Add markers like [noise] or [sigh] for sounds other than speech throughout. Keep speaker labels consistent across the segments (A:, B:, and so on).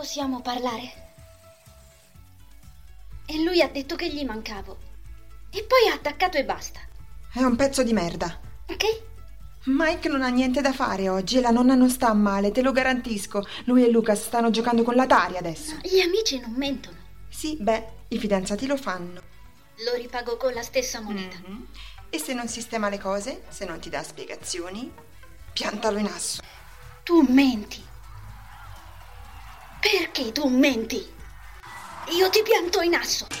A: Possiamo parlare? E lui ha detto che gli mancavo. E poi ha attaccato e basta.
B: È un pezzo di merda.
A: Ok?
B: Mike non ha niente da fare oggi e la nonna non sta male, te lo garantisco. Lui e Lucas stanno giocando con la Tari adesso.
A: Gli amici non mentono.
B: Sì, beh, i fidanzati lo fanno.
A: Lo ripago con la stessa moneta.
B: Mhm. E se non sistema le cose, se non ti dà spiegazioni, piantalo in asso.
A: Tu menti. Perché tu menti? Io ti pianto in asso. [laughs]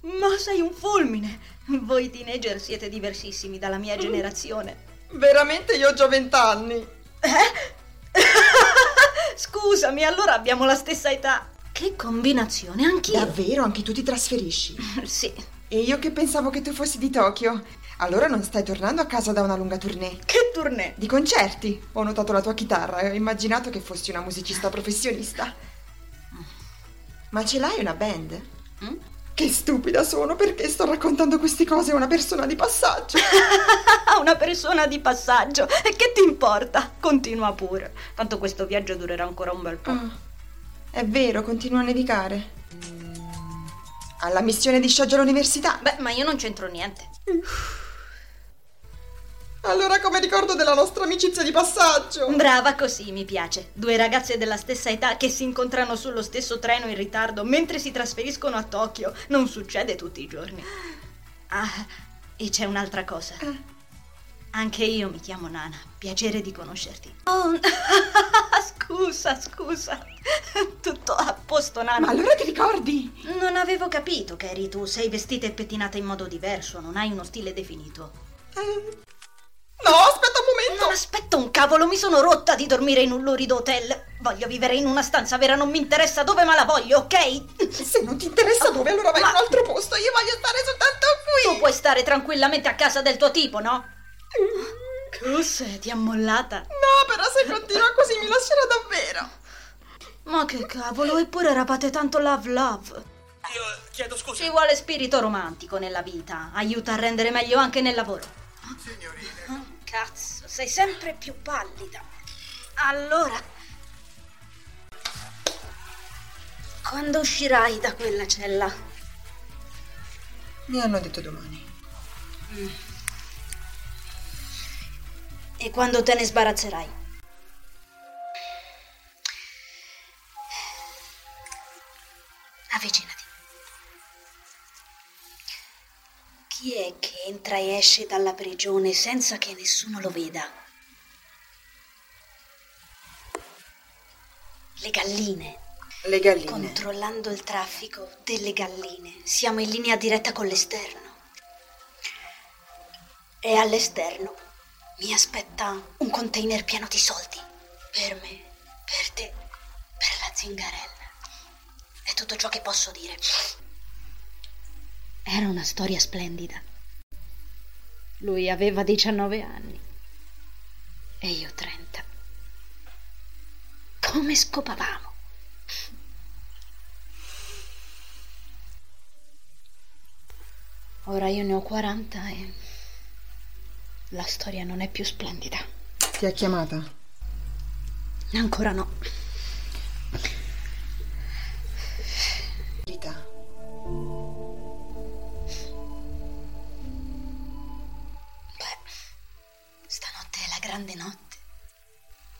C: Ma sei un fulmine! Voi teenager siete diversissimi dalla mia generazione.
B: Veramente io ho già vent'anni. [laughs]
C: Scusami, allora abbiamo la stessa età. Che combinazione, anch'io.
B: Davvero, anche tu ti trasferisci?
C: Sì.
B: E io che pensavo che tu fossi di Tokyo. Allora non stai tornando a casa da una lunga tournée.
C: Che tournée?
B: Di concerti. Ho notato la tua chitarra e ho immaginato che fossi una musicista professionista. Ma ce l'hai una band?
C: Mm?
B: Che stupida sono perché sto raccontando queste cose a una persona di passaggio. [laughs]
C: Una persona di passaggio. E che ti importa? Continua pure. Tanto questo viaggio durerà ancora un bel po'.
B: Ah, è vero, continua a nevicare. Alla missione di sciogliere l'università.
C: Beh, ma io non c'entro niente.
B: Allora come ricordo della nostra amicizia di passaggio?
C: Brava così, mi piace. Due ragazze della stessa età che si incontrano sullo stesso treno in ritardo mentre si trasferiscono a Tokyo. Non succede tutti i giorni. Ah, e c'è un'altra cosa. Anche io mi chiamo Nana. Piacere di conoscerti. Oh, [laughs] scusa, scusa. Tutto a posto, Nana.
B: Ma allora ti ricordi?
C: Non avevo capito che eri tu. Sei vestita e pettinata in modo diverso. Non hai uno stile definito.
B: Eh, No, aspetta un momento.
C: Non aspetta un cavolo, mi sono rotta di dormire in un lurido hotel. Voglio vivere in una stanza vera, non mi interessa dove, ma la voglio, ok?
B: Se non ti interessa dove, allora vai
C: Ma-
B: in un altro posto. Io voglio stare soltanto
C: Tu
B: qui.
C: puoi stare tranquillamente a casa del tuo tipo, no? Cos'è? Ti ha mollata?
B: No, però se continua così mi lascerà davvero.
C: Ma che cavolo, eppure eravate tanto love love.
D: Io chiedo scusa.
C: Ci vuole spirito romantico nella vita, aiuta a rendere meglio anche nel lavoro.
D: Signorina.
C: Cazzo, sei sempre più pallida. Allora, quando uscirai da quella cella?
B: Mi hanno detto domani.
C: E quando te ne sbarazzerai? Entra e esce dalla prigione senza che nessuno lo veda? Le galline.
B: Le galline.
C: Controllando il traffico delle galline, siamo in linea diretta con l'esterno. E all'esterno mi aspetta un container pieno di soldi. Per me, per te, per la zingarella. È tutto ciò che posso dire. Era una storia splendida. Lui aveva 19 anni e io 30. Come scopavamo? Ora io ne ho 40 e la storia non è più splendida.
B: Ti ha chiamata?
C: Ancora no.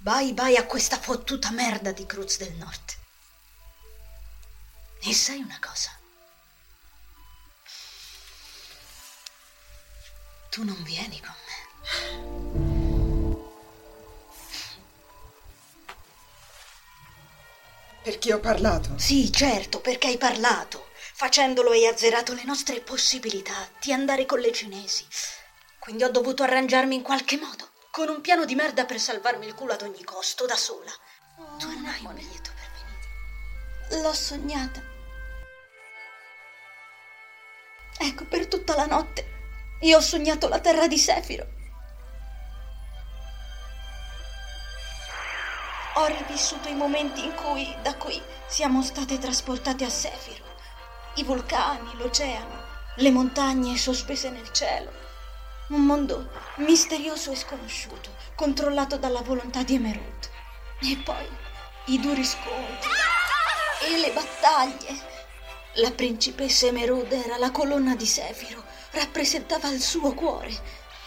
C: Bye bye a questa fottuta merda di Cruz del Nord. E sai una cosa? Tu non vieni con me.
B: Perché ho parlato?
C: Sì, certo, perché hai parlato. Facendolo hai azzerato le nostre possibilità di andare con le cinesi. Quindi ho dovuto arrangiarmi in qualche modo, con un piano di merda per salvarmi il culo ad ogni costo, da sola. tu non hai un biglietto per venire. L'ho sognata. Ecco, per tutta la notte io ho sognato la terra di Sefiro. Ho rivissuto i momenti in cui da qui siamo state trasportate a Sefiro. I vulcani, l'oceano, le montagne sospese nel cielo. Un mondo misterioso e sconosciuto, controllato dalla volontà di Emerald. E poi i duri scontri e le battaglie. La principessa Emerald era la colonna di Sefiro, rappresentava il suo cuore.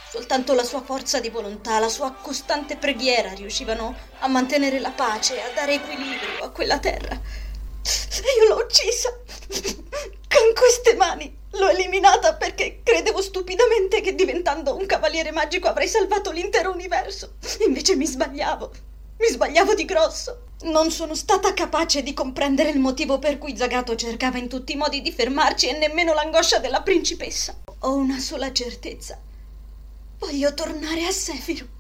C: Soltanto la sua forza di volontà, la sua costante preghiera riuscivano a mantenere la pace, a dare equilibrio a quella terra. E io l'ho uccisa con queste mani. L'ho eliminata perché credevo stupidamente che diventando un cavaliere magico avrei salvato l'intero universo. Invece mi sbagliavo. Mi sbagliavo di grosso. Non sono stata capace di comprendere il motivo per cui Zagato cercava in tutti i modi di fermarci e nemmeno l'angoscia della principessa. Ho una sola certezza. Voglio tornare a Sefiro.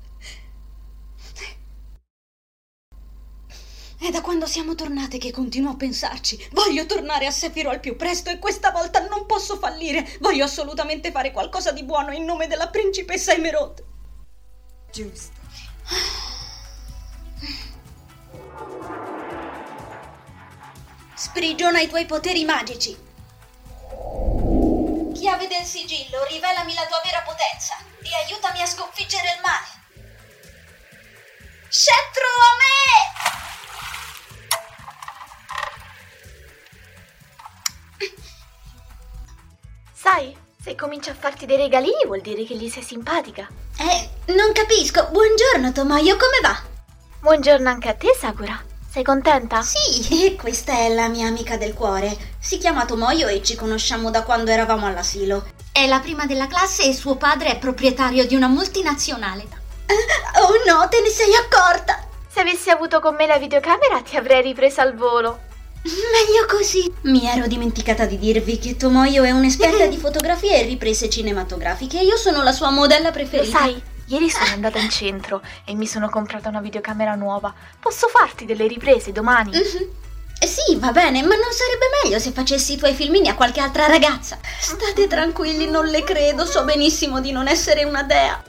C: È da quando siamo tornate che continuo a pensarci. Voglio tornare a Sefiro al più presto e questa volta non posso fallire. Voglio assolutamente fare qualcosa di buono in nome della principessa Emerald.
B: Giusto.
C: Sprigiona i tuoi poteri magici. Chiave del sigillo, rivelami la tua vera potenza e aiutami a sconfiggere il male. Scettro a me!
E: Sai, se comincia a farti dei regalini vuol dire che gli sei simpatica.
A: Eh, non capisco. Buongiorno, Tomoyo, come va?
E: Buongiorno anche a te, Sakura. Sei contenta?
C: Sì, [laughs] questa è la mia amica del cuore. Si chiama Tomoyo e ci conosciamo da quando eravamo all'asilo.
A: È la prima della classe e suo padre è proprietario di una multinazionale. [laughs]
C: Oh no, te ne sei accorta!
E: Se avessi avuto con me la videocamera ti avrei ripresa al volo.
C: Meglio così. Mi ero dimenticata di dirvi che Tomoyo è un'esperta [laughs] di fotografia e riprese cinematografiche e io sono la sua modella
E: Lo
C: preferita.
E: sai, ieri sono andata in centro e mi sono comprata una videocamera nuova. Posso farti delle riprese domani?
C: Mhm. Eh Sì, va bene, ma non sarebbe meglio se facessi i tuoi filmini a qualche altra ragazza? State tranquilli, non le credo, so benissimo di non essere una dea.